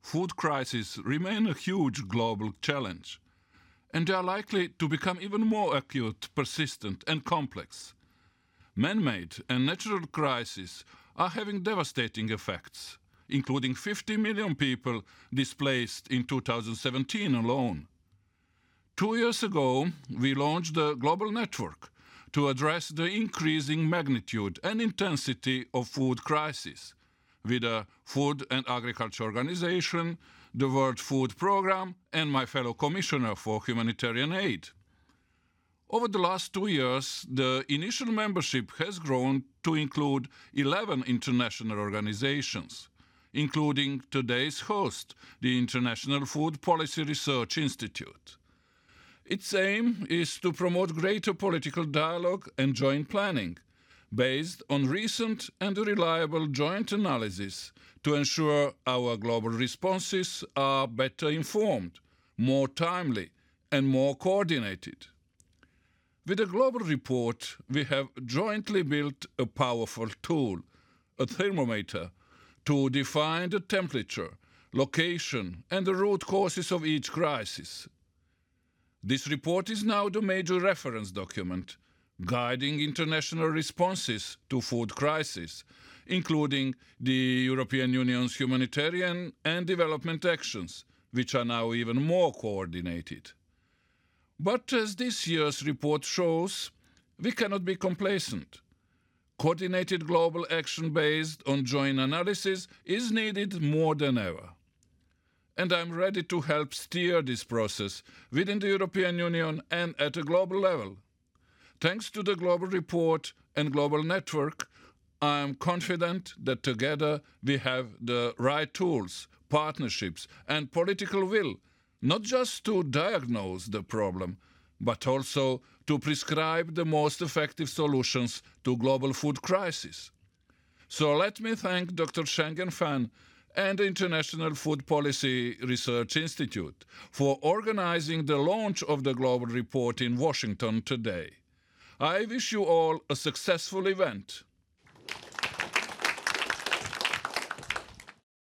food crises remain a huge global challenge, and they are likely to become even more acute, persistent, and complex. Man made and natural crises are having devastating effects, including 50 million people displaced in 2017 alone. Two years ago, we launched the Global Network to address the increasing magnitude and intensity of food crisis with the Food and Agriculture Organization, the World Food Programme, and my fellow Commissioner for Humanitarian Aid. Over the last two years, the initial membership has grown to include 11 international organizations, including today's host, the International Food Policy Research Institute. Its aim is to promote greater political dialogue and joint planning based on recent and reliable joint analysis to ensure our global responses are better informed, more timely, and more coordinated. With the global report, we have jointly built a powerful tool, a thermometer, to define the temperature, location, and the root causes of each crisis. This report is now the major reference document guiding international responses to food crises, including the European Union's humanitarian and development actions, which are now even more coordinated. But as this year's report shows, we cannot be complacent. Coordinated global action based on joint analysis is needed more than ever. And I'm ready to help steer this process within the European Union and at a global level. Thanks to the Global Report and Global Network, I am confident that together we have the right tools, partnerships, and political will, not just to diagnose the problem, but also to prescribe the most effective solutions to global food crisis. So let me thank Dr. Shenggen Fan and the International Food Policy Research Institute for organizing the launch of the Global Report in Washington today. I wish you all a successful event.